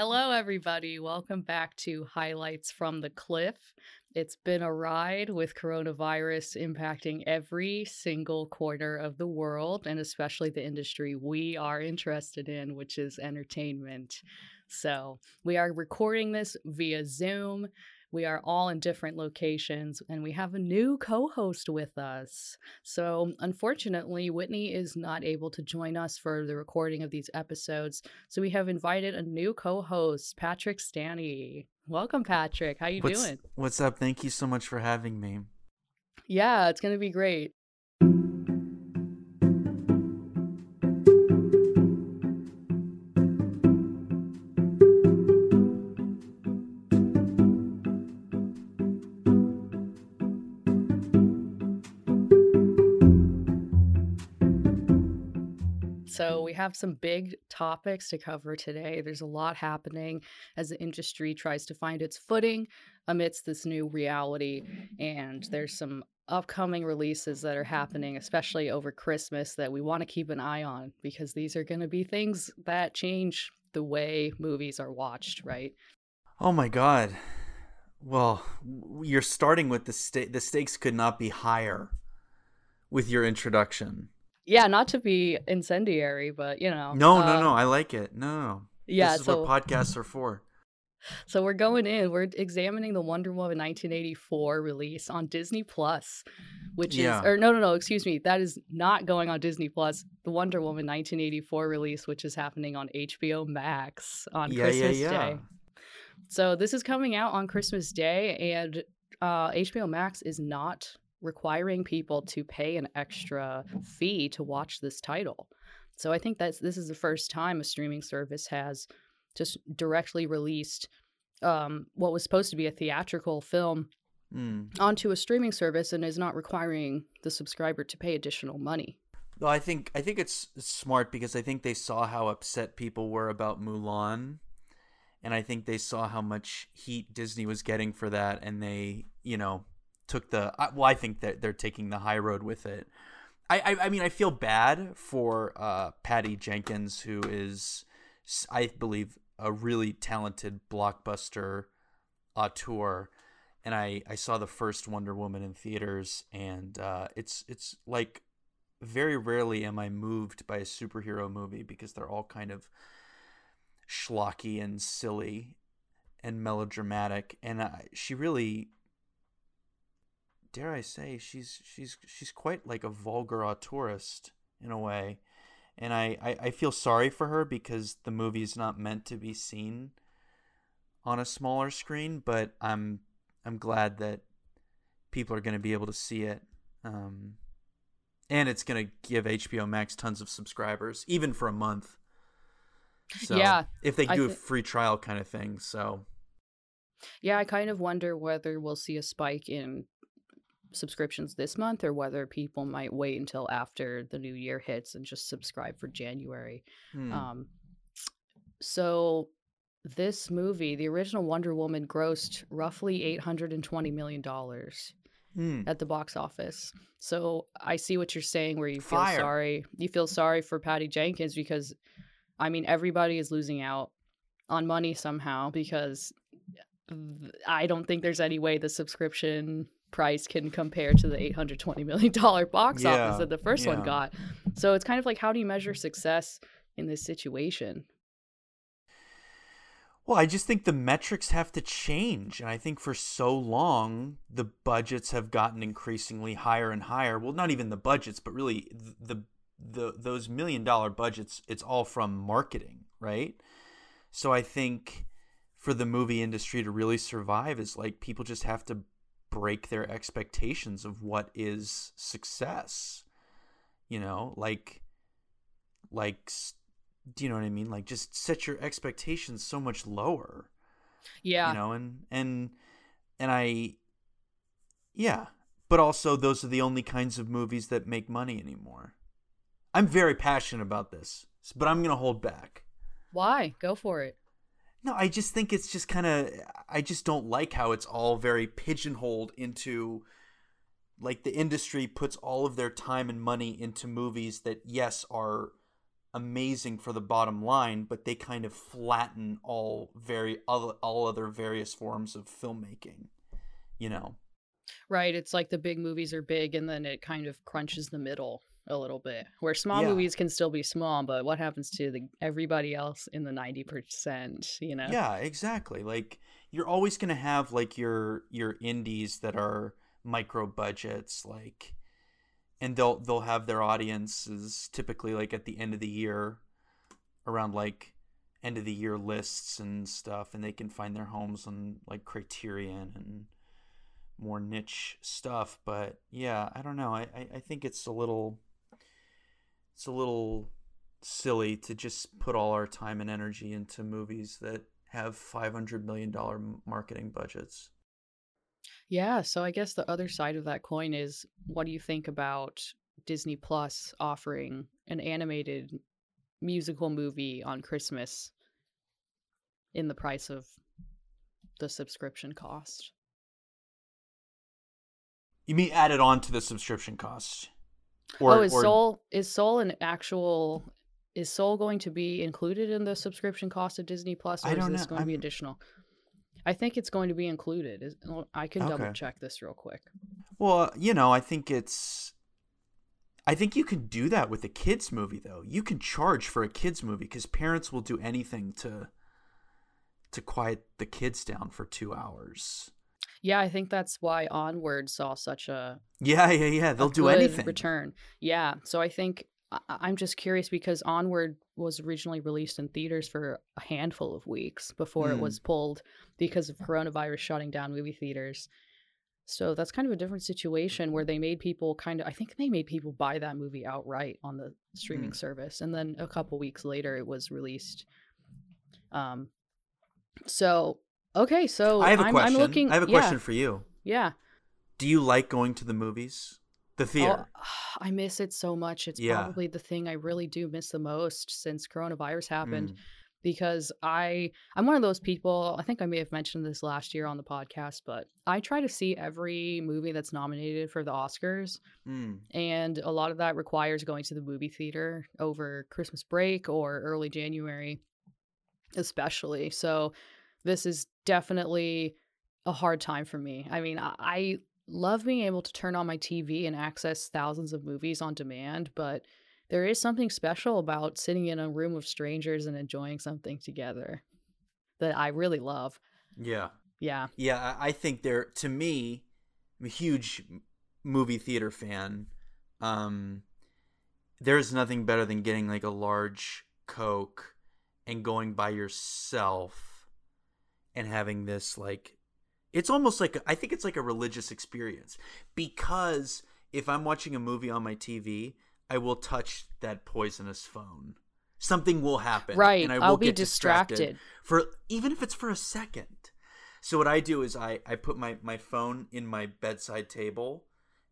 Hello, everybody. Welcome back to Highlights from the Cliff. It's been a ride with coronavirus impacting every single corner of the world and especially the industry we are interested in, which is entertainment. So, we are recording this via Zoom. We are all in different locations and we have a new co host with us. So, unfortunately, Whitney is not able to join us for the recording of these episodes. So, we have invited a new co host, Patrick Stanny. Welcome, Patrick. How you what's, doing? What's up? Thank you so much for having me. Yeah, it's going to be great. Have some big topics to cover today. There's a lot happening as the industry tries to find its footing amidst this new reality. And there's some upcoming releases that are happening, especially over Christmas, that we want to keep an eye on because these are going to be things that change the way movies are watched, right? Oh my God. Well, you're starting with the sta- the stakes could not be higher with your introduction yeah, not to be incendiary, but you know. No, no, no. Um, I like it. No, no. Yeah, this is so, what podcasts are for. So we're going in. We're examining the Wonder Woman 1984 release on Disney Plus, which yeah. is or no, no, no. Excuse me. That is not going on Disney Plus. The Wonder Woman 1984 release, which is happening on HBO Max on yeah, Christmas yeah, Day. So this is coming out on Christmas Day, and uh, HBO Max is not requiring people to pay an extra fee to watch this title. So I think that's this is the first time a streaming service has just directly released um, what was supposed to be a theatrical film mm. onto a streaming service and is not requiring the subscriber to pay additional money. Well, I think I think it's smart because I think they saw how upset people were about Mulan, and I think they saw how much heat Disney was getting for that, and they, you know, took the well i think that they're taking the high road with it. I i, I mean i feel bad for uh, patty jenkins who is i believe a really talented blockbuster auteur. And i i saw the first wonder woman in theaters and uh, it's it's like very rarely am i moved by a superhero movie because they're all kind of schlocky and silly and melodramatic. And uh, she really dare I say, she's she's she's quite like a vulgar auteurist in a way, and I, I I feel sorry for her because the movie is not meant to be seen on a smaller screen, but I'm I'm glad that people are going to be able to see it. Um, and it's going to give HBO Max tons of subscribers, even for a month. So, yeah, if they do th- a free trial kind of thing. So, yeah, I kind of wonder whether we'll see a spike in subscriptions this month or whether people might wait until after the new year hits and just subscribe for January. Hmm. Um, so this movie, the original Wonder Woman, grossed roughly eight hundred and twenty million dollars hmm. at the box office. So I see what you're saying, where you Fire. feel sorry. You feel sorry for Patty Jenkins because, I mean, everybody is losing out on money somehow because I don't think there's any way the subscription price can compare to the 820 million dollar box yeah, office that the first yeah. one got. So it's kind of like how do you measure success in this situation? Well, I just think the metrics have to change. And I think for so long, the budgets have gotten increasingly higher and higher. Well, not even the budgets, but really the, the those million dollar budgets, it's all from marketing, right? So I think for the movie industry to really survive is like people just have to break their expectations of what is success you know? Like like do you know what i mean? Like just set your expectations so much lower yeah. you know? And and and i yeah. But also those are the only kinds of movies that make money anymore. I'm very passionate about this but i'm gonna hold back. Why? Go for it no, I just think it's just kind of I just don't like how it's all very pigeonholed into like the industry puts all of their time and money into movies that yes are amazing for the bottom line, but they kind of flatten all very other all other various forms of filmmaking. You know. Right, it's like the big movies are big and then it kind of crunches the middle a little bit. Where small Yeah. movies can still be small, but what happens to the everybody else in the 90%, you know? Yeah, exactly. Like you're always going to have like your your indies that are micro budgets like and they'll they'll have their audiences typically like at the end of the year around like end of the year lists and stuff and they can find their homes on like Criterion and more niche stuff but yeah I don't know I, I, I think it's a little it's a little silly to just put all our time and energy into movies that have 500 million dollar marketing budgets Yeah, so I guess the other side of that coin is what do you think about Disney Plus offering an animated musical movie on Christmas in the price of the subscription cost? you mean added on to the subscription cost oh, is Soul is Soul an actual is Soul going to be included in the subscription cost of Disney Plus or I is this know. going to be additional? I think it's going to be included. I can double Okay. check this real quick. Well, you know, I think it's. I think you can do that with a kids movie, though. You can charge for a kids movie because parents will do anything to. To quiet the kids down for two hours. Yeah, I think that's why Onward saw such a Yeah, yeah, yeah. They'll do anything. Return. Yeah. So I think I- I'm just curious because Onward was originally released in theaters for a handful of weeks before it Mm. was pulled because of coronavirus shutting down movie theaters. So that's kind of a different situation where they made people kind of I think they made people buy that movie outright on the streaming Mm. service and then a couple weeks later it was released. Um so okay, so I have a I'm, question. I'm looking I have a yeah, question for you. Yeah. Do you like going to the movies? The theater? Oh, I miss it so much. It's Yeah. probably the thing I really do miss the most since coronavirus happened Mm. because I I'm one of those people, I think I may have mentioned this last year on the podcast, but I try to see every movie that's nominated for the Oscars Mm. and a lot of that requires going to the movie theater over Christmas break or early January especially. So this is definitely a hard time for me. I mean, I, I love being able to turn on my TV and access thousands of movies on demand, but there is something special about sitting in a room of strangers and enjoying something together that I really love. Yeah. Yeah. Yeah, I think there to me, I'm a huge movie theater fan. Um there's nothing better than getting like a large coke and going by yourself and having this like it's almost like I think it's like a religious experience because if I'm watching a movie on my TV, I will touch that poisonous phone. Something will happen, Right. And I will I'll be get distracted distracted. for even if it's for a second. So what I do is I I put my my phone in my bedside table,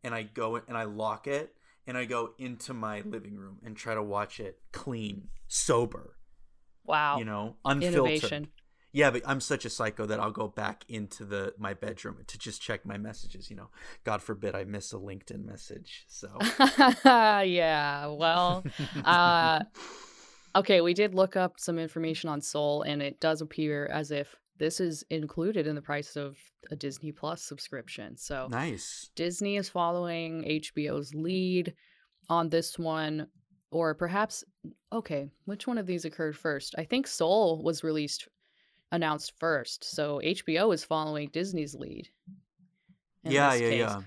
and I go and I lock it, and I go into my living room and try to watch it clean, sober, Wow. you know, unfiltered. Innovation. Yeah, but I'm such a psycho that I'll go back into the my bedroom to just check my messages. You know, God forbid I miss a LinkedIn message. So yeah. Well, uh, okay, we did look up some information on Soul, and it does appear as if this is included in the price of a Disney Plus subscription. So nice. Disney is following HBO's lead on this one, or perhaps, okay, which one of these occurred first? I think Soul was released, announced first. So HBO is following Disney's lead. Yeah, yeah, case yeah.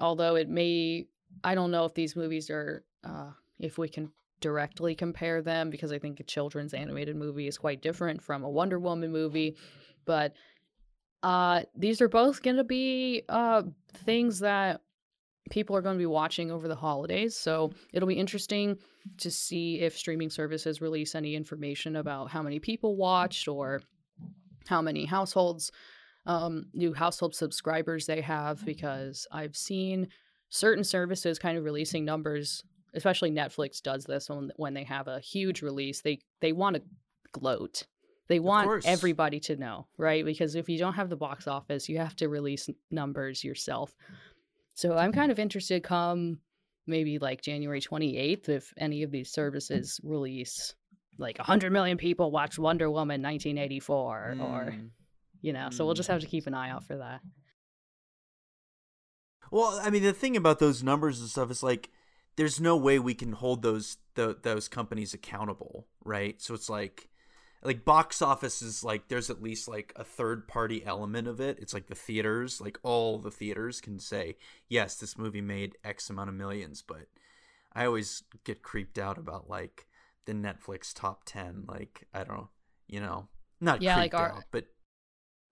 although it may i don't know if these movies are uh if we can directly compare them because i think a children's animated movie is quite different from a wonder woman movie but uh these are both going to be uh things that people are going to be watching over the holidays so it'll be interesting to see if streaming services release any information about how many people watched or how many households um, new household subscribers they have because I've seen certain services kind of releasing numbers. Especially Netflix does this when when they have a huge release. They they want to gloat. They want everybody to know, right? Because if you don't have the box office, you have to release numbers yourself. So I'm kind of interested come maybe like January 28th if any of these services release like 100 million people watched Wonder Woman 1984 mm. or you know. Mm. So we'll just have to keep an eye out for that. Well, I mean, the thing about those numbers and stuff is like there's no way we can hold those the, those companies accountable, right? So it's like like box office is like there's at least like a third party element of it. It's like the theaters, like all the theaters can say, "Yes, this movie made X amount of millions, but I always get creeped out about like the Netflix top 10, like I don't know, you know, not yeah, like our, out, but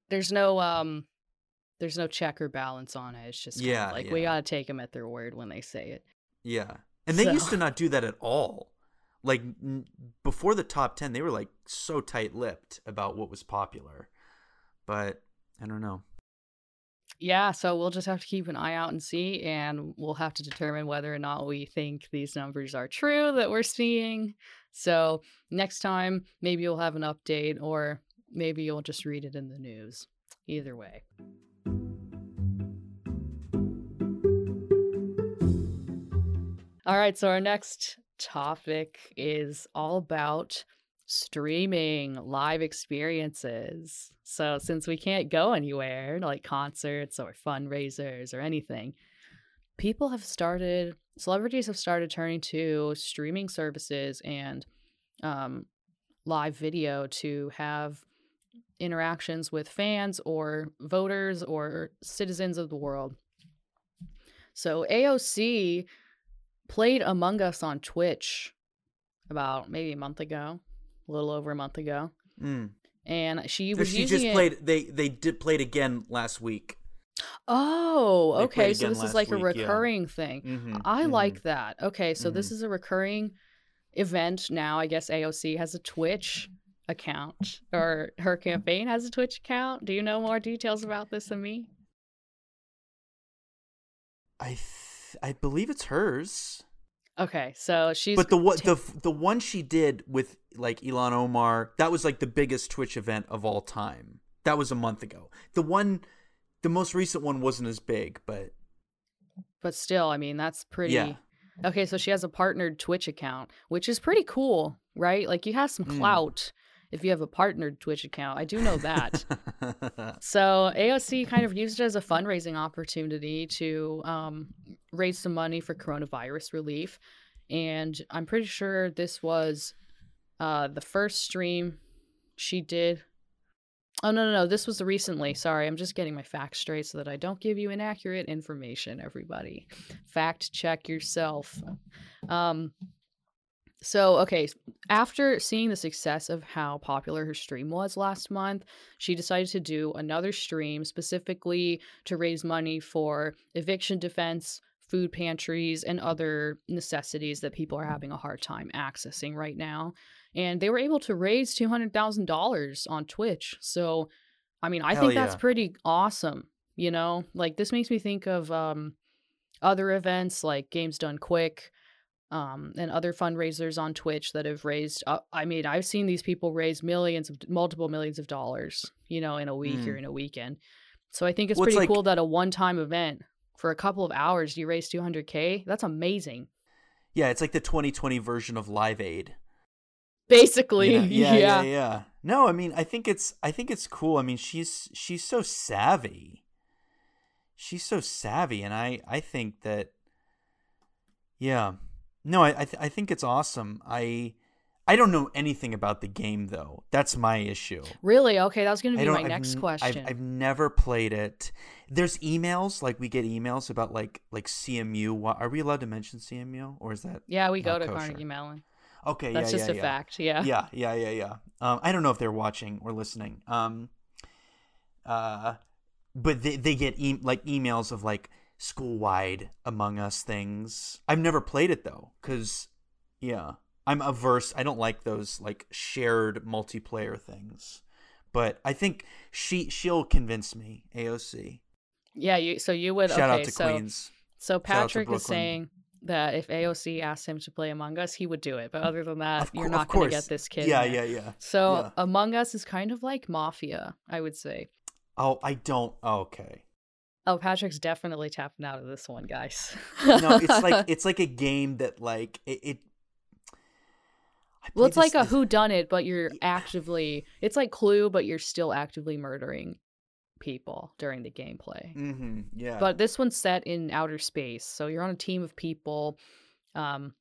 there's no um there's no check or balance on it. It's just yeah, like yeah. we gotta take them at their word when they say it. Yeah, and they so. used to not do that at all. Like n- before the top ten, they were like so tight-lipped about what was popular. But I don't know. Yeah, so we'll just have to keep an eye out and see, and we'll have to determine whether or not we think these numbers are true that we're seeing. So next time, maybe you'll have an update, or maybe you'll just read it in the news. Either way. All right, so our next topic is all about streaming live experiences. So, since we can't go anywhere, like concerts or fundraisers or anything, people have started, celebrities have started turning to streaming services and um, live video to have interactions with fans or voters or citizens of the world. So, AOC played Among Us on Twitch about maybe a month ago, a little over a month ago. Mm. And she was she just it... played. They they did played again last week. Oh, okay. So this is like week, a recurring yeah. thing. Mm-hmm, I mm-hmm. like that. Okay, so mm-hmm. this is a recurring event now. I guess AOC has a Twitch account, or her campaign has a Twitch account. Do you know more details about this than me? I th- I believe it's hers. Okay, so she's But the what the the one she did with like Ilhan Omar, that was like the biggest Twitch event of all time. That was a month ago. The one the most recent one wasn't as big, but but still, I mean, that's pretty yeah. Okay, so she has a partnered Twitch account, which is pretty cool, right? Like you have some mm. clout if you have a partnered Twitch account. I do know that. so AOC kind of used it as a fundraising opportunity to um, raise some money for coronavirus relief. And I'm pretty sure this was uh, the first stream she did. Oh, no, no, no. This was recently. Sorry. I'm just getting my facts straight so that I don't give you inaccurate information, everybody. Fact check yourself. Um, so, okay, after seeing the success of how popular her stream was last month, she decided to do another stream specifically to raise money for eviction defense, food pantries, and other necessities that people are having a hard time accessing right now. And they were able to raise $200,000 on Twitch. So, I mean, I Hell think yeah. that's pretty awesome. You know, like this makes me think of um, other events like Games Done Quick um, and other fundraisers on Twitch that have raised. Uh, I mean, I've seen these people raise millions of multiple millions of dollars, you know, in a week mm. or in a weekend. So I think it's well, pretty it's like, cool that a one-time event for a couple of hours you raise 200k. That's amazing. Yeah, it's like the 2020 version of Live Aid. Basically, yeah, yeah, yeah, yeah. No, I mean, I think it's I think it's cool. I mean, she's she's so savvy. She's so savvy, and I I think that yeah, no, I I, th- I think it's awesome. I I don't know anything about the game though. That's my issue. Really? Okay, that was going to be my I've, next question. I've, I've never played it. There's emails like we get emails about like like CMU. Are we allowed to mention CMU or is that? Yeah, we go to kosher? Carnegie Mellon. Okay, that's yeah, just yeah, a yeah. fact. Yeah. Yeah, yeah, yeah, yeah. Um, I don't know if they're watching or listening. Um, uh, but they they get e- like emails of like school wide Among Us things. I've never played it though, because yeah, I'm averse. I don't like those like shared multiplayer things. But I think she she'll convince me. AOC. Yeah, you. So you would. Shout okay, out to so, Queens. So Patrick is saying that if AOC asked him to play Among Us, he would do it. But other than that, you're not going to get this kid. Yeah, yeah, yeah. So yeah. Among Us is kind of like Mafia, I would say. Oh, I don't. Oh, okay. Oh, Patrick's definitely tapping out of this one, guys. no, it's like it's like a game that like it. it well, it's like a this- who done it, but you're actively. It's like Clue, but you're still actively murdering people during the gameplay. Mhm, yeah. But this one's set in outer space, so you're on a team of people. Um,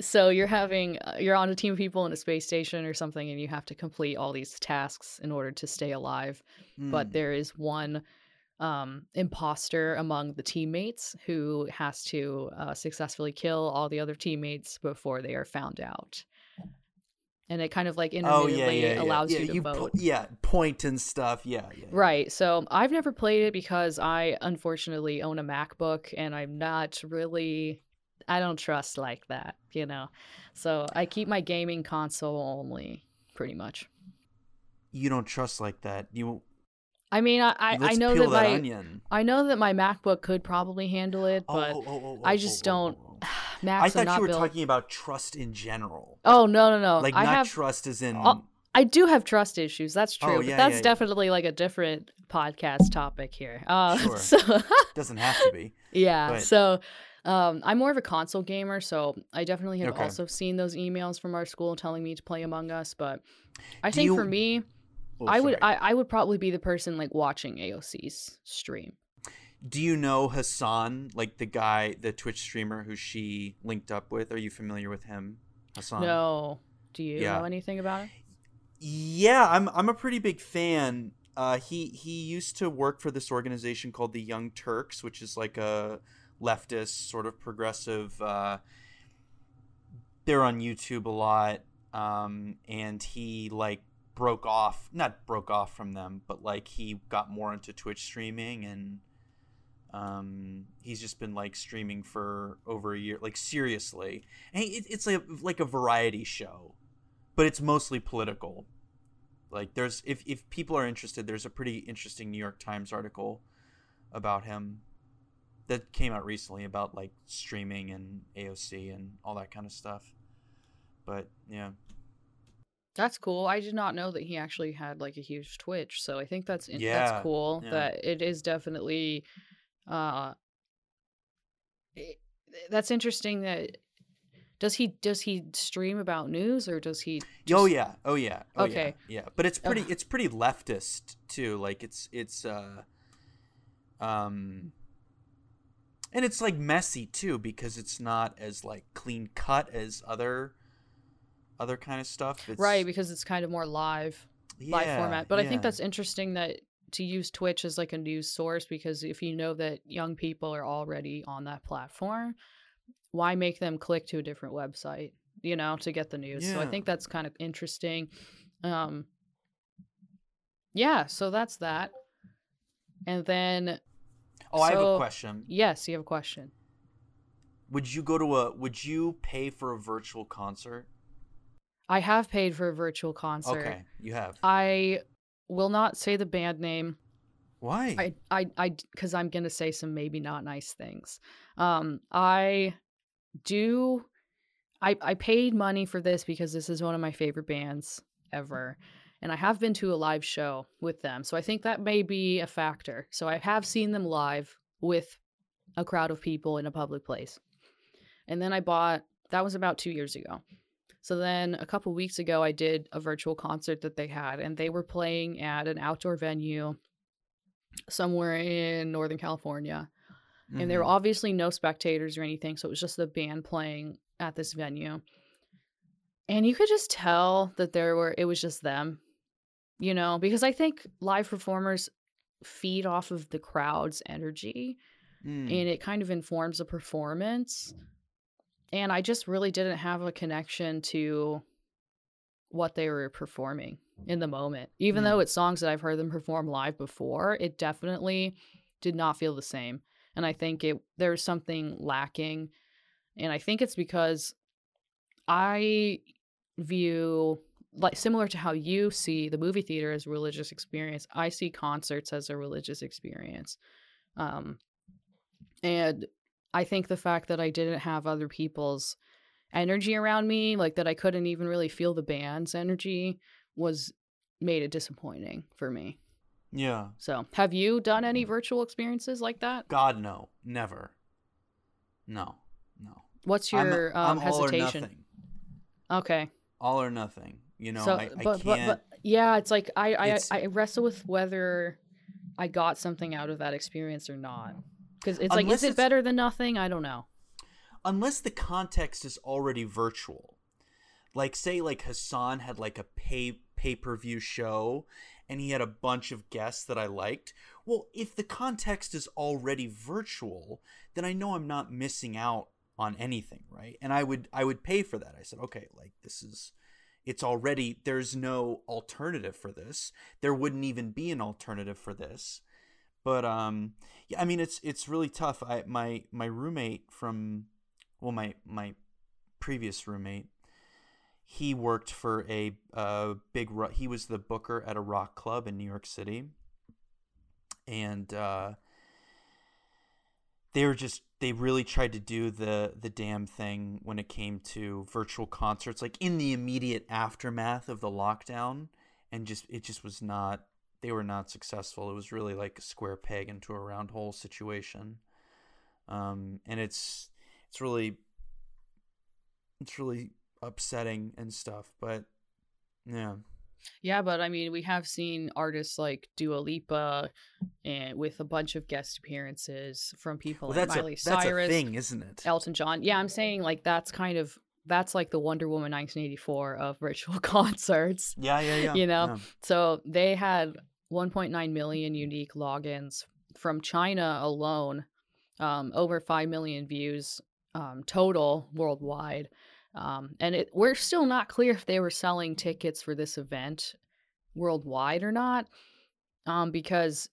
so you're having uh, you're on a team of people in a space station or something, and you have to complete all these tasks in order to stay alive. But Mm. there is one um, imposter among the teammates who has to uh, successfully kill all the other teammates before they are found out. And it kind of like oh yeah, intermittently yeah, yeah. allows you to po- vote. yeah, point and stuff. Yeah. Right. So I've never played it because I unfortunately own a MacBook and I'm not really I don't trust like that, you know. So I keep my gaming console only pretty much. You don't trust like that. You. I mean, I I, I know peel that my onion. I know that my MacBook could probably handle it, Oh, but oh, oh, oh, I oh, just oh, don't. Macs I thought not you were built. talking about trust in general. Oh no no no! like I not have trust as in. I do have trust issues. That's true. Oh, but that's yeah, yeah. definitely like a different podcast topic here. Uh, Sure. So doesn't have to be. yeah. But- So um, I'm more of a console gamer, so I definitely have Okay. also seen those emails from our school telling me to play Among Us. But I Do think you- for me, Oh, I would. I, I would probably be the person like watching AOC's stream. Do you know Hasan, like the guy, the Twitch streamer who she linked up with? Are you familiar with him, Hasan? No. Do you Yeah. know anything about it? Yeah, I'm. I'm a pretty big fan. Uh, he he used to work for this organization called the Young Turks, which is like a leftist sort of progressive. Uh, they're on YouTube a lot, um, and he like broke off, not broke off from them, but like he got more into Twitch streaming and. Um, he's just been like streaming for over a year, like seriously, and it, it's like like a variety show, but it's mostly political. Like there's if if people are interested, there's a pretty interesting New York Times article about him that came out recently about like streaming and AOC and all that kind of stuff. But yeah. That's cool. I did not know that he actually had like a huge Twitch, so I think that's in- Yeah, that's cool. yeah. That it is definitely, uh, it- that's interesting. That does he does he stream about news or does he? oh yeah. Oh yeah. Oh Okay. yeah. Yeah. But it's pretty it's pretty leftist too. Like it's it's uh um and it's like messy too because it's not as like clean cut as other other kind of stuff. It's, right because it's kind of more live live format. But I think that's interesting that to use Twitch as like a news source because if you know that young people are already on that platform, why make them click to a different website, you know, to get the news? So I think that's kind of interesting. Um Yeah, so that's that. And then Oh, I have a question. yes, you have a question. Would you go to a would you pay for a virtual concert? I have paid for a virtual concert. Okay, you have. I will not say the band name Why? I I I because I'm gonna say some maybe not nice things. Um, I do. I I paid money for this because this is one of my favorite bands ever, and I have been to a live show with them, so I think that may be a factor. So I have seen them live with a crowd of people in a public place, and then I bought. That was about two years ago. So then a couple weeks ago, I did a virtual concert that they had, and they were playing at an outdoor venue somewhere in Northern California. And there were Mhm. obviously no spectators or anything. So it was just the band playing at this venue. And you could just tell that there were, it was just them, you know, because I think live performers feed off of the crowd's energy Mm. and it kind of informs the performance. And I just really didn't have a connection to what they were performing in the moment. Even Mm. though it's songs that I've heard them perform live before, it definitely did not feel the same. And I think it there's something lacking. And I think it's because I view like similar to how you see the movie theater as a religious experience, I see concerts as a religious experience. Um and I think the fact that I didn't have other people's energy around me, like that I couldn't even really feel the band's energy, was made it disappointing for me. Yeah. So, have you done any virtual experiences like that? God no, never. No, no. What's I'm- your um, I'm, all or hesitation? nothing. Okay. all or nothing. You know, so, I, I but, but can't. but yeah, it's like I I, It's- I wrestle with whether I got something out of that experience or not. Because it's like, Unless is it better than nothing? I don't know. unless the context is already virtual. Like say like hasan had like a pay pay-per-view show and he had a bunch of guests that i liked. Well if the context is already virtual then i know i'm not missing out on anything right? And i would i would pay for that. I said okay like this is it's already there's no alternative for this. There wouldn't even be an alternative for this but um yeah i mean it's it's really tough. I my my roommate from well my my previous roommate he worked for a uh, big he was the booker at a rock club in new york city. And uh they were just they really tried to do the the damn thing when it came to virtual concerts like in the immediate aftermath of the lockdown. And just it just was not they were not successful it was really like a square peg into a round hole situation um and it's it's really it's really upsetting and stuff but yeah Yeah, but I mean, we have seen artists like Dua Lipa and with a bunch of guest appearances from people well like Miley a that's Cyrus, a thing isn't it Elton John. Yeah, I'm saying like that's kind of that's like the Wonder Woman 1984 of virtual concerts. yeah yeah yeah you know, yeah. So they had 1.9 million unique logins from China alone, um, over 5 million views um, total worldwide. Um, and it, we're still not clear if they were selling tickets for this event worldwide or not, um, because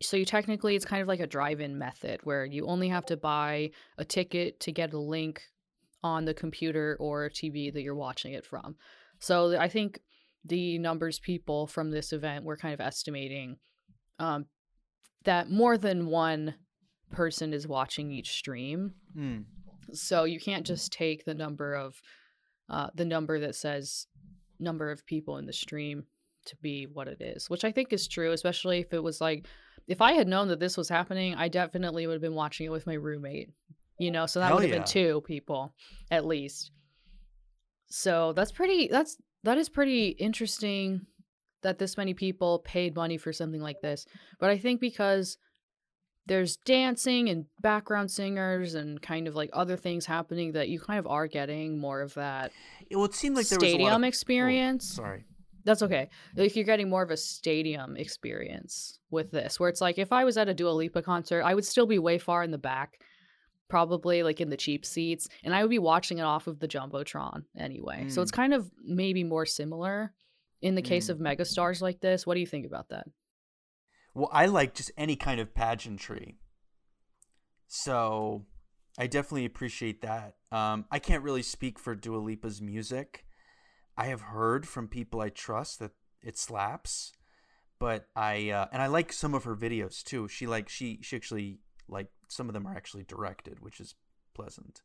so you technically it's kind of like a drive-in method where you only have to buy a ticket to get a link on the computer or TV that you're watching it from. So I think the numbers people from this event were kind of estimating um, that more than one person is watching each stream. Hmm. So you can't just take the number of uh, the number that says number of people in the stream to be what it is, which I think is true, especially if it was like if I had known that this was happening, I definitely would have been watching it with my roommate. You know, so that Hell would have yeah. been two people at least. So that's pretty that's that is pretty interesting that this many people paid money for something like this. But I think because there's dancing and background singers and kind of like other things happening that you kind of are getting more of that It, would seem like there was a stadium lot of, oh, experience. sorry. That's okay. Like you're getting more of a stadium experience with this, where it's like if I was at a Dua Lipa concert, I would still be way far in the back, probably like in the cheap seats, and I would be watching it off of the jumbotron anyway. So it's kind of maybe more similar in the case Mm. of megastars like this. What do you think about that? Well, I like just any kind of pageantry. So I definitely appreciate that. Um, I can't really speak for Dua Lipa's music. I have heard from people I trust that it slaps, but I uh, and I like some of her videos too. She like she she actually like some of them are actually directed, which is pleasant.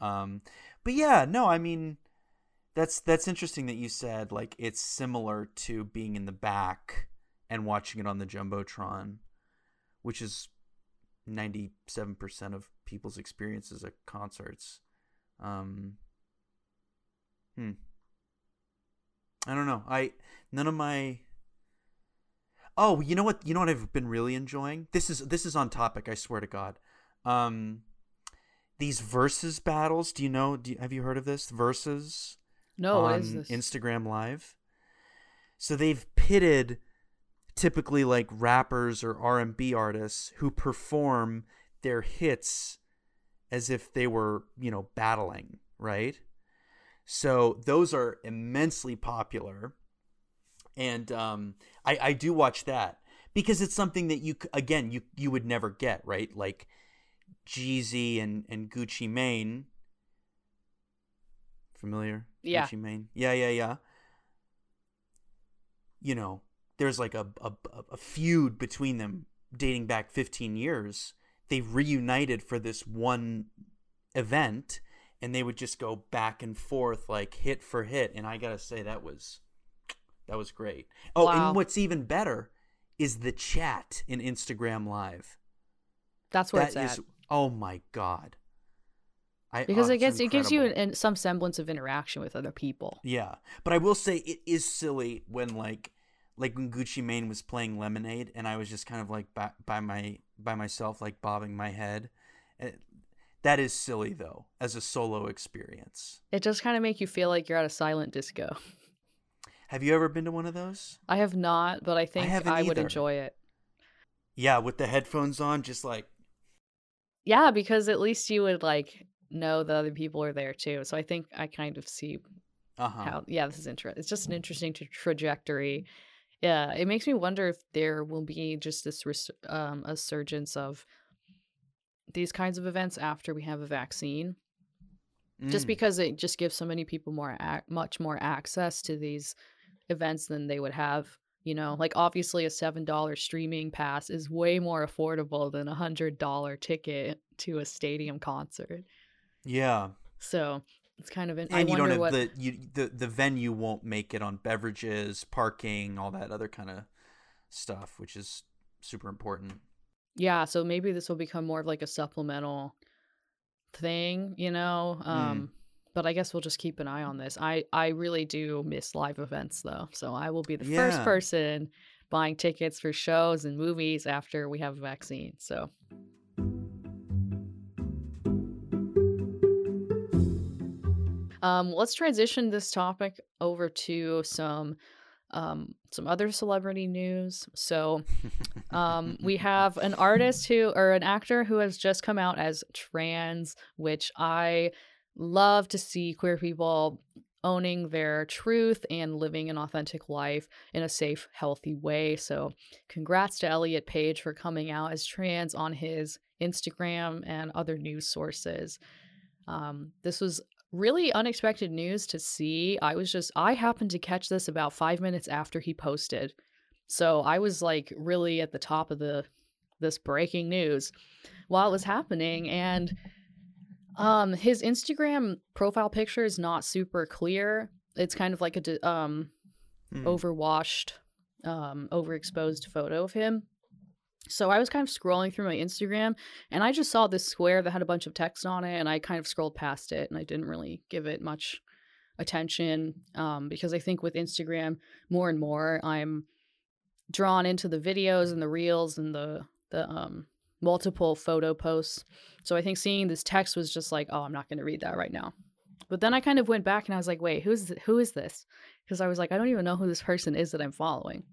Um, but yeah, no, I mean that's that's interesting that you said like it's similar to being in the back and watching it on the jumbotron, which is ninety seven percent of people's experiences at concerts. Um, hmm. I don't know. I none of my. Oh, you know what? You know what I've been really enjoying. This is this is on topic. I swear to God. Um, these Verzuz battles. Do you know? Do you, have you heard of this Verzuz? No, on is this? Instagram Live. So they've pitted typically like rappers or R&B artists who perform their hits as if they were, you know, battling, right? So those are immensely popular. And um, I, I do watch that because it's something that you, again, you, you would never get, right? Like Jeezy and, and Gucci Mane. Familiar? Yeah. Gucci Mane. Yeah, yeah, yeah. You know, there's like a, a, a feud between them dating back 15 years. They reunited for this one event and they would just go back and forth like hit for hit and I got to say that was that was great. Oh, Wow. and what's even better is the chat in Instagram Live. That's where That it's at. oh my god. I, because oh, it it's gets it gives you an, an, some semblance of interaction with other people. Yeah, but I will say it is silly when like like when Gucci Mane was playing Lemonade and I was just kind of like by, by my by myself like bobbing my head. And that is silly though as a solo experience. It just kind of make you feel like you're at a silent disco. Have you ever been to one of those? I have not, but I think I, haven't would enjoy it. Yeah, with the headphones on just like Yeah, because at least you would like know that other people are there too. So I think I kind of see uh-huh. how yeah, this is interesting. It's just an interesting tra- trajectory. Yeah, it makes me wonder if there will be just this res- um, a surgence of these kinds of events after we have a vaccine. just Mm. because it just gives so many people more ac- much more access to these events than they would have you know? Like obviously a seven dollar streaming pass is way more affordable than a hundred dollar ticket to a stadium concert. Yeah. so it's kind of an and i you don't have what the you the the venue won't make it on beverages, parking, all that other kind of stuff, which is super important. yeah so maybe this will become more of like a supplemental thing you know? Um but i guess we'll just keep an eye on this. I i really do miss live events though so i will be the first person buying tickets for shows and movies after we have a vaccine so. Um let's transition this topic over to some um some other celebrity news. So um, we have an artist who, or an actor who has just come out as trans, which I love to see queer people owning their truth and living an authentic life in a safe, healthy way. So, congrats to Elliot Page for coming out as trans on his Instagram and other news sources. Um, this was really unexpected news to see. I was just, I happened to catch this about five minutes after he posted. So I was like really at the top of the this breaking news while it was happening and um his Instagram profile picture is not super clear. It's kind of like a di- um Hmm. overwashed um overexposed photo of him. So I was kind of scrolling through my Instagram and I just saw this square that had a bunch of text on it and I kind of scrolled past it and I didn't really give it much attention um because I think with Instagram more and more I'm drawn into the videos and the reels and the the um multiple photo posts. So I think seeing this text was just like, oh, I'm not going to read that right now. But then I kind of went back and I was like, wait, who's who is this? Because I was like, I don't even know who this person is that I'm following.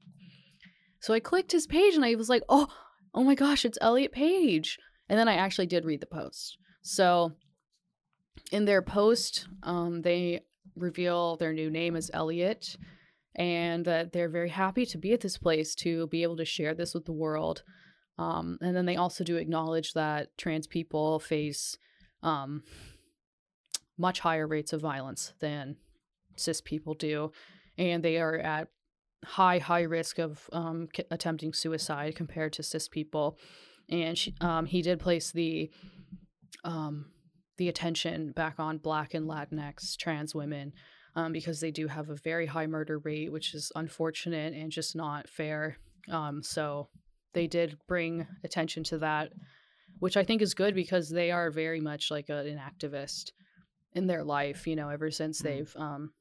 So I clicked his page and I was like, oh, oh my gosh, it's Elliot Page. And then I actually did read the post. So in their post, um, they reveal their new name as Elliot and that they're very happy to be at this place to be able to share this with the world. Um, and then they also do acknowledge that trans people face um, much higher rates of violence than cis people do, and they are at high high risk of um, c- attempting suicide compared to cis people. And she, um, he did place the um, the attention back on Black and Latinx trans women um, because they do have a very high murder rate, which is unfortunate and just not fair. So they did bring attention to that, which I think is good because they are very much like a, an activist in their life, you know, ever since Mhm. they've. Um,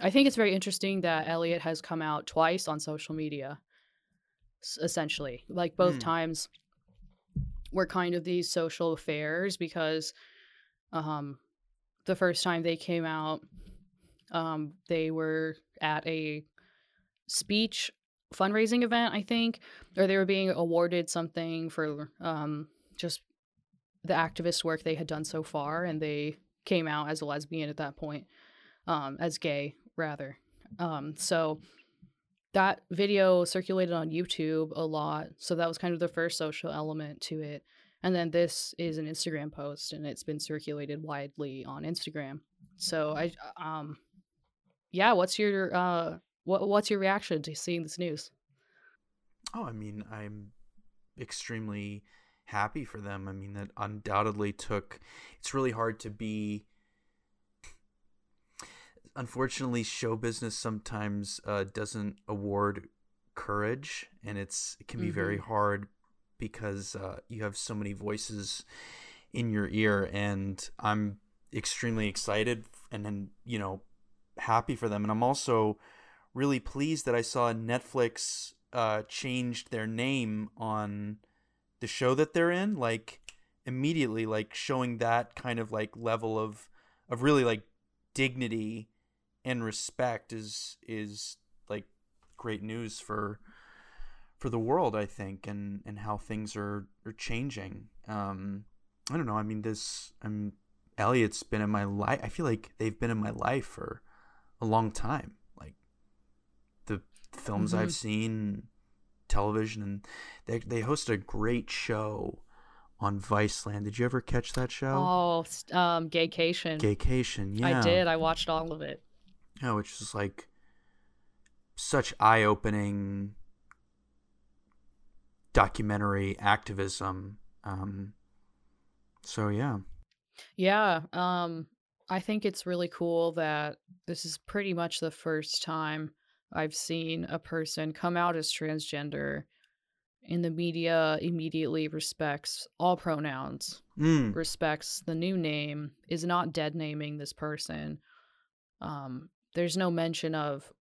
I think it's very interesting that Elliot has come out twice on social media, essentially. Like both Mm. times were kind of these social affairs because um, the first time they came out, um, they were at a speech fundraising event, I think, or they were being awarded something for um, just the activist work they had done so far, and they came out as a lesbian at that point, um, as gay rather. Um, so that video circulated on YouTube a lot, so that was kind of the first social element to it. And then this is an Instagram post, and it's been circulated widely on Instagram. So I, um, yeah, what's your uh, what what's your reaction to seeing this news? Oh, I mean, I'm extremely happy for them. I mean, that undoubtedly took. It's really hard to be. Unfortunately, show business sometimes uh, doesn't award courage, and it's it can be very Mm-hmm. hard because uh, you have so many voices in your ear, and I'm extremely excited and then you know happy for them, and I'm also really pleased that I saw Netflix uh, changed their name on the show that they're in, like immediately, like showing that kind of like level of of really like dignity and respect is is like great news for for the world i think and and how things are are changing. Um i don't know i mean this i'm elliot's been in my life i feel like they've been in my life for a long time films Mhm. i've seen television and they they host a great show on viceland did you ever catch that show Oh, um, Gaycation. Gaycation, yeah. I did. I watched all of it. Yeah, which is like such eye opening documentary activism. Um, so yeah. Yeah. Um, I think it's really cool that this is pretty much the first time I've seen a person come out as transgender and the media immediately respects all pronouns, Mm, respects the new name, is not dead naming this person. Um, there's no mention of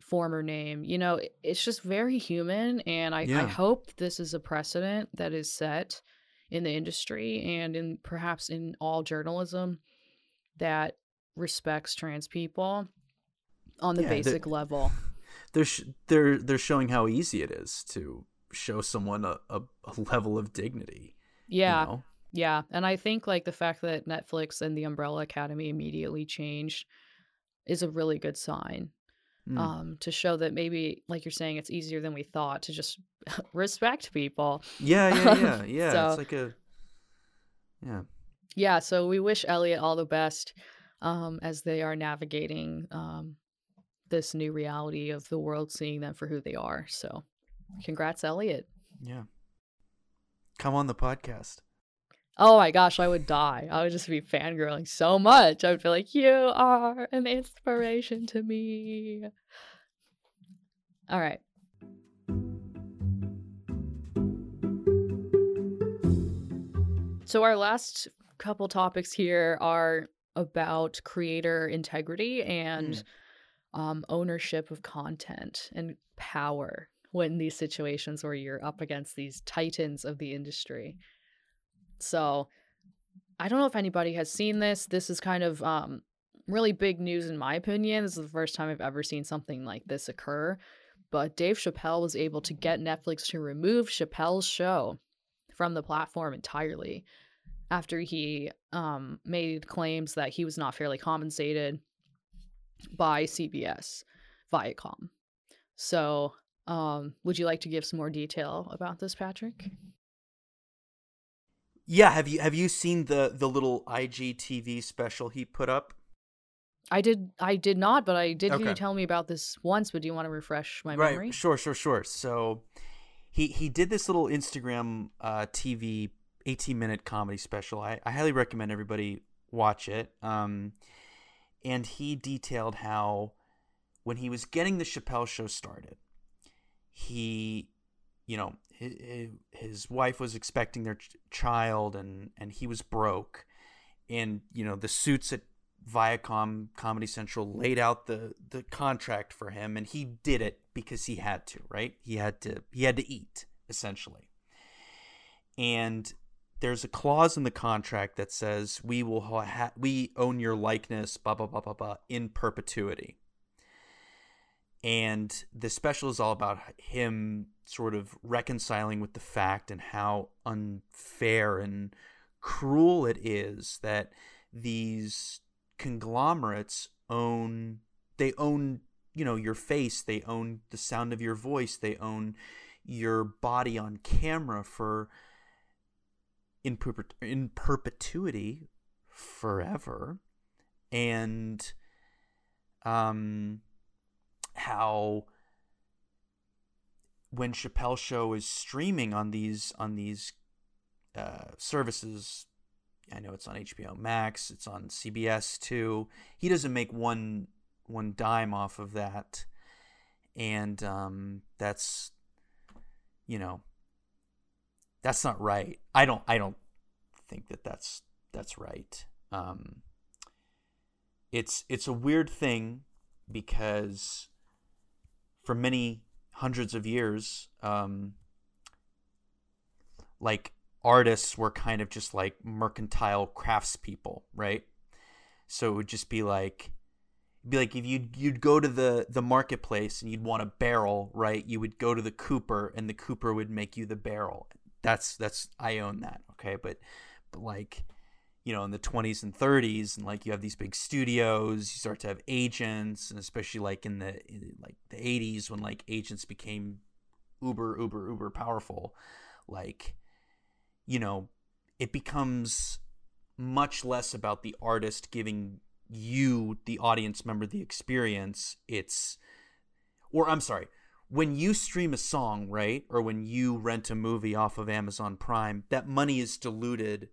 former name. You know, it's just very human. And I, I hope this is a precedent that is set in the industry and in perhaps in all journalism that respects trans people on the Yeah, basic level. they're sh- they're they're showing how easy it is to show someone a, a, a level of dignity. you Yeah. know? Yeah, and I think like the fact that Netflix and the Umbrella Academy immediately changed is a really good sign. Mm. Um, to show that maybe, like you're saying, it's easier than we thought to just respect people. yeah, yeah, yeah, yeah. so- it's like a yeah. Yeah, so we wish Elliot all the best um, as they are navigating um, this new reality of the world seeing them for who they are. So, congrats, Elliot. Yeah. Come on the podcast. Oh my gosh, I would die. I would just be fangirling so much. I would be like, You are an inspiration to me. All right. So, our last couple topics here are about creator integrity and mm. Um, ownership of content and power when these situations where you're up against these titans of the industry. So I don't know if anybody has seen this. This is kind of um, really big news in my opinion. This is the first time I've ever seen something like this occur. But Dave Chappelle was able to get Netflix to remove Chappelle's show from the platform entirely after he um, made claims that he was not fairly compensated by CBS Viacom. So, um, would you like to give some more detail about this, Patrick? Yeah, have you have you seen the the little IGTV special he put up? I did. I did not, but I did. hear You tell me about this once, but do you want to refresh my memory? Right, sure, sure, sure. So he he did this little Instagram uh, TV 18 minute comedy special. I, I highly recommend everybody watch it. Um, and he detailed how when he was getting the Chappelle show started, he, you know, his, wife was expecting their ch- child, and and he was broke, and you know the suits at Viacom Comedy Central laid out the the contract for him and he did it because he had to, right? He had to he had to eat essentially. And there's a clause in the contract that says we will ha- we own your likeness blah blah blah blah blah in perpetuity. And the special is all about him sort of reconciling with the fact and how unfair and cruel it is that these conglomerates own they own you know your face they own the sound of your voice they own your body on camera for in, perpet- in perpetuity forever and um how when Chappelle show is streaming on these on these uh, services I know it's on HBO Max, it's on CBS too. He doesn't make one one dime off of that. and um, that's you know that's not right. I don't I don't think that that's that's right. Um, it's it's a weird thing because for many hundreds of years, um, like artists were kind of just like mercantile craftspeople, right? So it would just be like be like if you'd you'd go to the the marketplace and you'd want a barrel, right? You would go to the cooper and the cooper would make you the barrel. That's that's I own that, okay? But but like you know in the 20s and 30s and like you have these big studios you start to have agents and especially like in the in like the 80s when like agents became uber uber uber powerful like you know it becomes much less about the artist giving you the audience member the experience it's or i'm sorry when you stream a song right or when you rent a movie off of amazon prime that money is diluted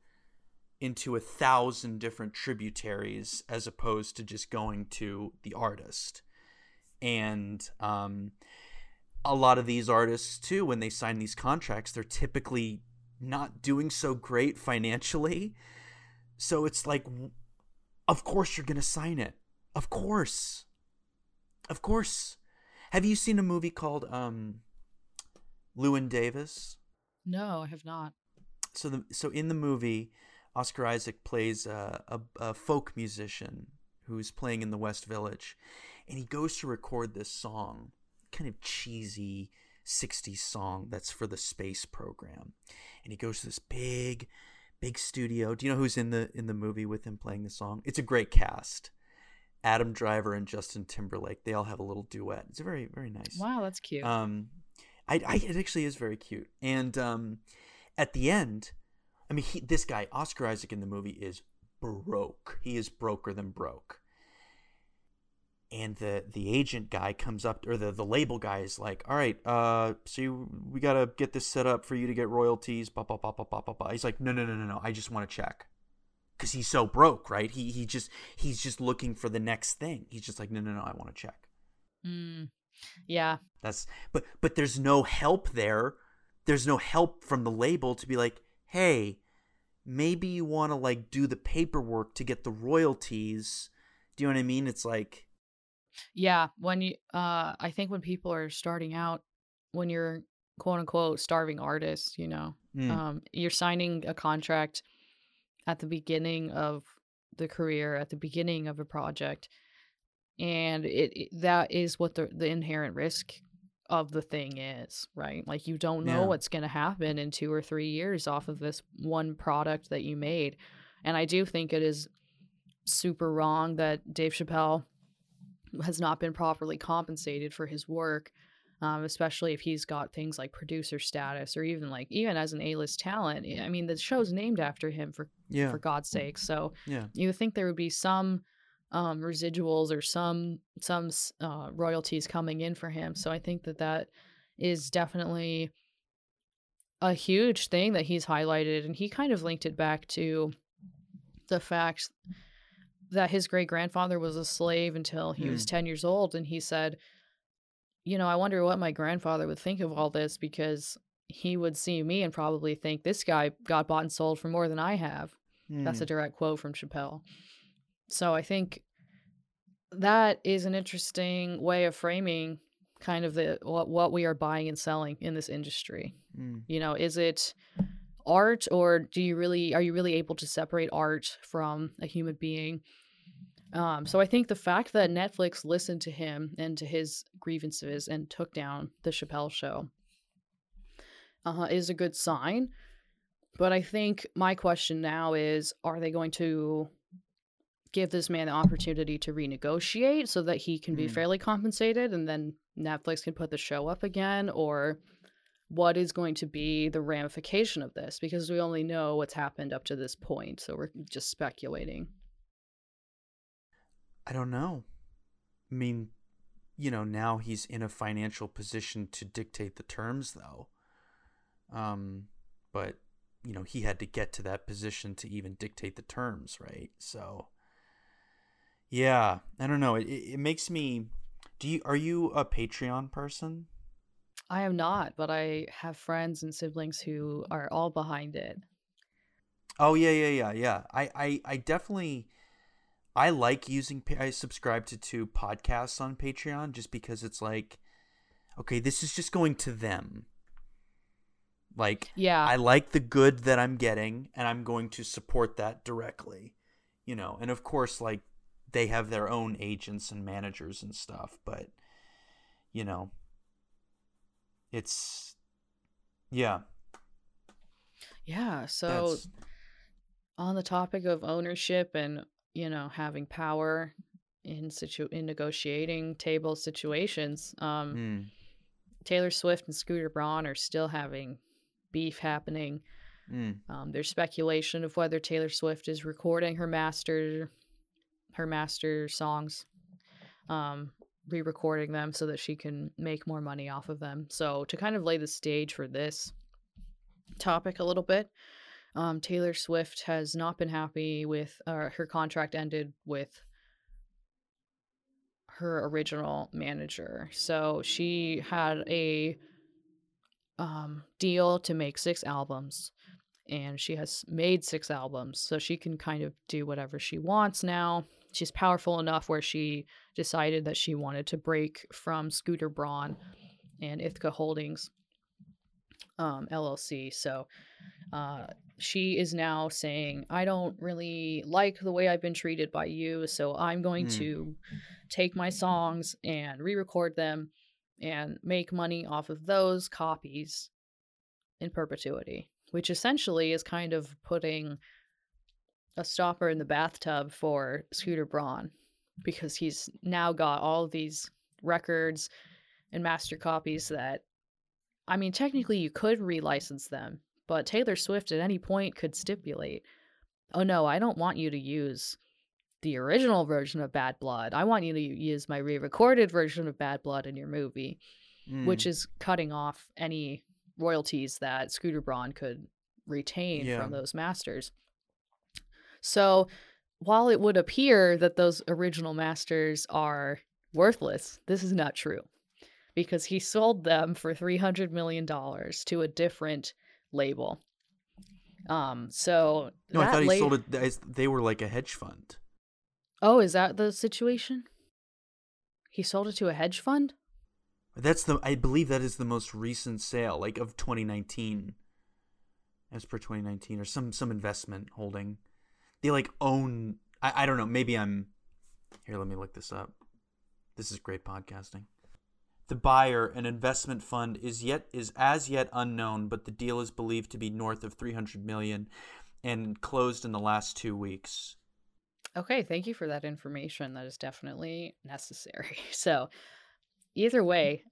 into a thousand different tributaries as opposed to just going to the artist. And um, a lot of these artists, too, when they sign these contracts, they're typically not doing so great financially. So it's like, of course you're going to sign it. Of course. Of course. Have you seen a movie called um, Llewyn Davis? No, I have not. So the so in the movie, Oscar Isaac plays a, a, a, folk musician who's playing in the West Village, and he goes to record this song, kind of cheesy 60s song that's for the space program. And he goes to this big, big studio. Do you know who's in the in the movie with him playing the song? It's a great cast. Adam Driver and Justin Timberlake. They all have a little duet. It's very very nice. Wow, that's cute. Um, I, I it actually is very cute. And um, at the end I mean, he, this guy, Oscar Isaac in the movie, is broke. He is broker than broke. And the the agent guy comes up, or the, the label guy is like, "All right, uh, so you, we gotta get this set up for you to get royalties." Blah, blah, blah, blah, blah, blah, blah. He's like, "No, no, no, no, no. I just want to check." Because he's so broke, right? He he just he's just looking for the next thing. He's just like, "No, no, no. I want to check." Mm, yeah. That's but but there's no help there. There's no help from the label to be like, hey, maybe you want to like do the paperwork to get the royalties. Do you know what I mean? It's like Yeah, when you uh I think when people are starting out when you're quote unquote starving artist, you know, mm. um you're signing a contract at the beginning of the career, at the beginning of a project. And it, it that is what the the inherent risk of the thing is, right? Like you don't know yeah. what's going to happen in 2 or 3 years off of this one product that you made. And I do think it is super wrong that Dave Chappelle has not been properly compensated for his work. Um, especially if he's got things like producer status or even like even as an A-list talent. I mean, the show's named after him for yeah. for God's sake. So yeah. you would think there would be some um, residuals or some some uh, royalties coming in for him. So I think that that is definitely a huge thing that he's highlighted, and he kind of linked it back to the fact that his great grandfather was a slave until he was hmm. 10 years old and he said you know i wonder what my grandfather would think of all this because he would see me and probably think this guy got bought and sold for more than i have that's a hmm. direct quote from chappelle so I think that is an interesting way of framing kind of the what, what we are buying and selling in this industry. Mm. You know, is it art or do you really are you really able to separate art from a human being? Um, so I think the fact that Netflix listened to him and to his grievances and took down the Chappelle show uh, is a good sign. But I think my question now is are they going to give this man the opportunity to renegotiate so that he can be mm. fairly compensated and then Netflix can put the show up again or what is going to be the ramification of this because we only know what's happened up to this point so we're just speculating I don't know I mean you know now he's in a financial position to dictate the terms though um but you know he had to get to that position to even dictate the terms right so yeah, I don't know. It, it makes me Do you are you a Patreon person? I am not, but I have friends and siblings who are all behind it. Oh yeah, yeah, yeah, yeah. I, I, I definitely, I like using. I subscribe to two podcasts on Patreon just because it's like, okay, this is just going to them. Like, yeah, I like the good that I'm getting, and I'm going to support that directly. You know, and of course, like they have their own agents and managers and stuff, but you know, it's yeah. Yeah, so That's... on the topic of ownership and, you know, having power in situ in negotiating table situations, um mm. Taylor Swift and Scooter Braun are still having beef happening. Mm. Um, there's speculation of whether Taylor Swift is recording her master her master songs, um, re-recording them so that she can make more money off of them. So to kind of lay the stage for this topic a little bit, um, Taylor Swift has not been happy with uh, her contract ended with her original manager. So she had a um, deal to make six albums and she has made six albums so she can kind of do whatever she wants now she's powerful enough where she decided that she wanted to break from Scooter Braun and Ithaca Holdings um, LLC. So uh, she is now saying, I don't really like the way I've been treated by you, so I'm going mm. to take my songs and re record them and make money off of those copies in perpetuity, which essentially is kind of putting a stopper in the bathtub for Scooter Braun because he's now got all these records and master copies that I mean technically you could relicense them, but Taylor Swift at any point could stipulate, "Oh no, I don't want you to use the original version of Bad Blood. I want you to use my re-recorded version of Bad Blood in your movie." Mm. Which is cutting off any royalties that Scooter Braun could retain yeah. from those masters. So while it would appear that those original masters are worthless, this is not true because he sold them for $300 million to a different label. Um, so no, I thought he la- sold it. They were like a hedge fund. Oh, is that the situation? He sold it to a hedge fund. That's the. I believe that is the most recent sale, like of 2019, as per 2019, or some some investment holding they like own I, I don't know maybe i'm here let me look this up this is great podcasting the buyer an investment fund is yet is as yet unknown but the deal is believed to be north of 300 million and closed in the last two weeks okay thank you for that information that is definitely necessary so either way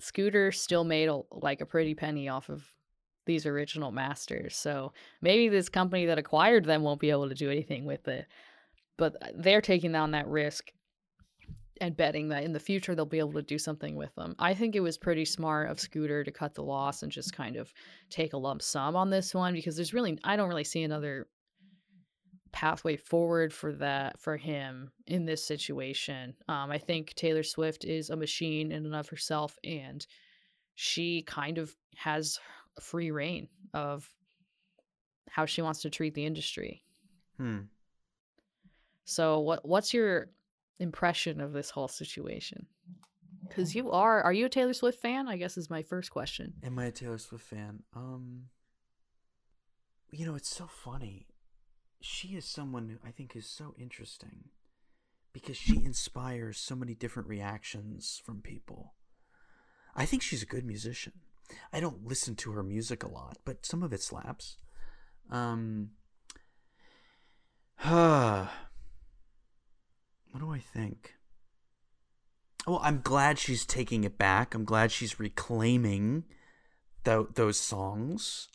scooter still made a, like a pretty penny off of these original masters. So maybe this company that acquired them won't be able to do anything with it. But uh, they're taking on that risk and betting that in the future they'll be able to do something with them. I think it was pretty smart of Scooter to cut the loss and just kind of take a lump sum on this one because there's really I don't really see another pathway forward for that for him in this situation. Um, I think Taylor Swift is a machine in and of herself and she kind of has free reign of how she wants to treat the industry. Hmm. So what what's your impression of this whole situation? Cuz you are are you a Taylor Swift fan? I guess is my first question. Am I a Taylor Swift fan? Um you know, it's so funny. She is someone who I think is so interesting because she inspires so many different reactions from people. I think she's a good musician. I don't listen to her music a lot, but some of it slaps. Um, what do I think? Well, I'm glad she's taking it back. I'm glad she's reclaiming th- those songs,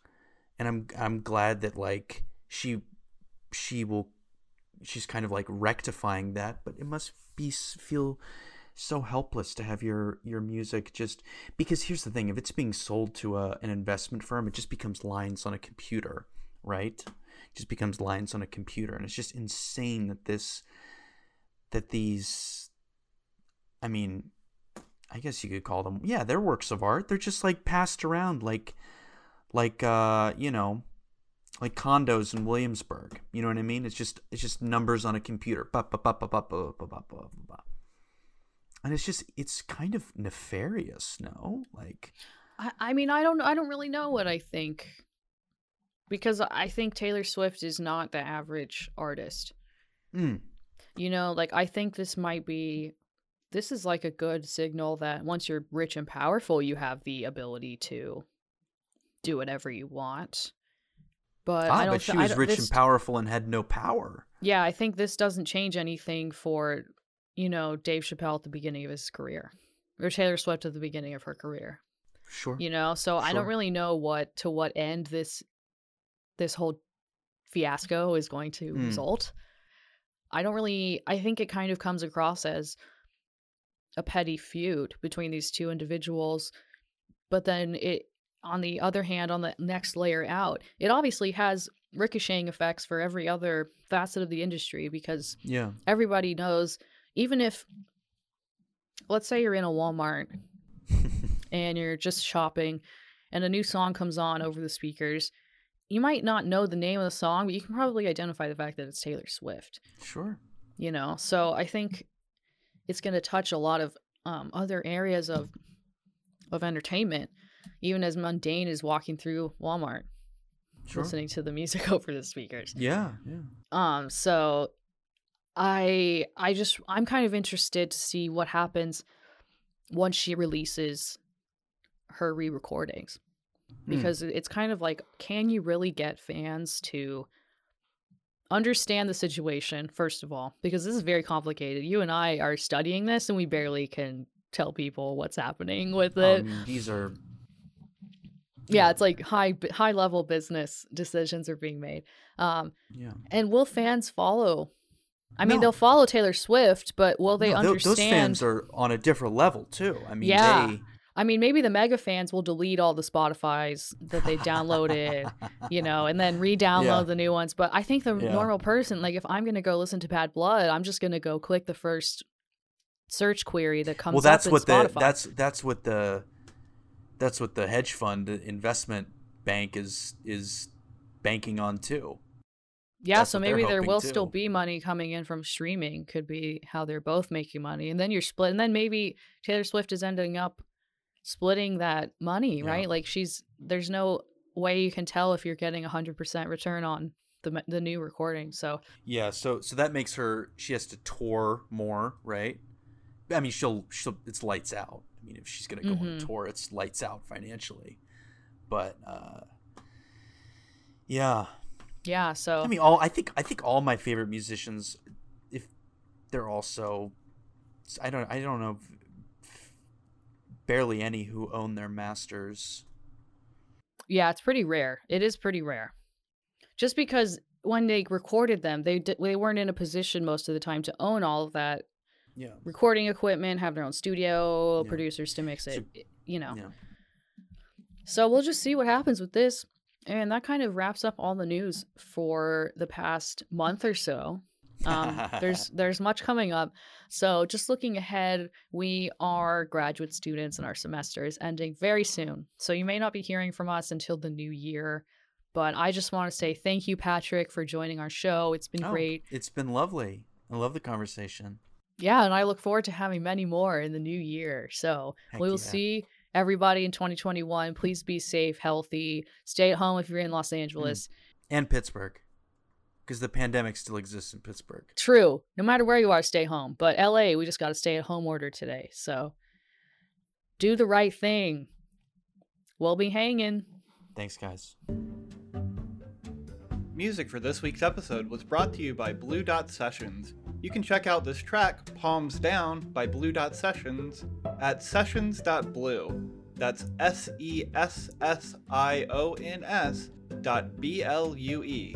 and I'm I'm glad that like she she will she's kind of like rectifying that. But it must be feel so helpless to have your your music just because here's the thing if it's being sold to a, an investment firm it just becomes lines on a computer right it just becomes lines on a computer and it's just insane that this that these I mean, I guess you could call them. Yeah, they're works of art. They're just like passed around, like, like uh, you know, like condos in Williamsburg. You know what I mean? It's just it's just numbers on a computer. And it's just it's kind of nefarious, no? Like I, I mean, I don't I don't really know what I think. Because I think Taylor Swift is not the average artist. mm, You know, like I think this might be this is like a good signal that once you're rich and powerful, you have the ability to do whatever you want. But I ah, don't but she I was rich this- and powerful and had no power. Yeah, I think this doesn't change anything for, you know, Dave Chappelle at the beginning of his career or Taylor Swift at the beginning of her career. Sure. You know, so I don't really know what to what end this this whole fiasco is going to Mm. result. I don't really I think it kind of comes across as a petty feud between these two individuals, but then it on the other hand on the next layer out, it obviously has ricocheting effects for every other facet of the industry because Yeah. everybody knows even if let's say you're in a Walmart and you're just shopping and a new song comes on over the speakers, you might not know the name of the song, but you can probably identify the fact that it's Taylor Swift, sure. you know? So I think it's going to touch a lot of um, other areas of of entertainment, even as mundane as walking through Walmart, Sure. listening to the music over the speakers. Yeah. Yeah. Um, so I I just I'm kind of interested to see what happens once she releases her re-recordings. Because it- it's kind of like can you really get fans to understand the situation first of all because this is very complicated you and i are studying this and we barely can tell people what's happening with it Um, these are yeah it's like high high level business decisions are being made um yeah. and will fans follow i mean No. they'll follow taylor swift but will they No, understand those fans are on a different level too. I mean, Yeah. they I mean, maybe the mega fans will delete all the Spotify's that they downloaded, you know, and then re-download Yeah. the new ones. But I think the Yeah. normal person, like if I'm gonna go listen to Bad Blood, I'm just gonna go click the first search query that comes well, that's what Spotify. the that's that's what the that's what the hedge fund investment bank is is banking on too. yeah, that's so maybe there will still be money coming in from streaming. Could be how they're both making money, and then you're split, and then maybe Taylor Swift is ending up splitting that money, Yeah. right? Like she's there's no way you can tell if you're getting a hundred percent return on the the new recording. So Yeah, so so that makes her she has to tour more, right? I mean, she'll she'll it's lights out. I mean, if she's gonna go on Mhm. tour, it's lights out financially. But uh yeah, yeah, so I mean, all I think I think all my favorite musicians, if they're also, I don't I don't know, barely any who own their masters. yeah, it's pretty rare. It is pretty rare. Just because when they recorded them, they di- they weren't in a position most of the time to own all of that Yeah, recording equipment, have their own studio, Yeah. producers to mix So- it, you know. yeah. So we'll just see what happens with this. And that kind of wraps up all the news for the past month or so. Um, there's there's much coming up. So just looking ahead, we are graduate students and our semester is ending very soon. So you may not be hearing from us until the new year. But I just want to say thank you, Patrick, for joining our show. It's been Oh, great. It's been lovely. I love the conversation. Yeah, and I look forward to having many more in the new year. So Heck we will yeah. see everybody in 2021. Please be safe, healthy, stay at home if you're in Los Angeles. and Pittsburgh, because the pandemic still exists in Pittsburgh. True. No matter where you are, stay home. But LA, we just got a stay at home order today. So do the right thing. We'll be hanging. Thanks, guys. Music for this week's episode was brought to you by Blue Dot Sessions. You can check out this track, Palms Down, by Blue Dot Sessions, at sessions.blue. That's S E S S I O N S dot B L U E.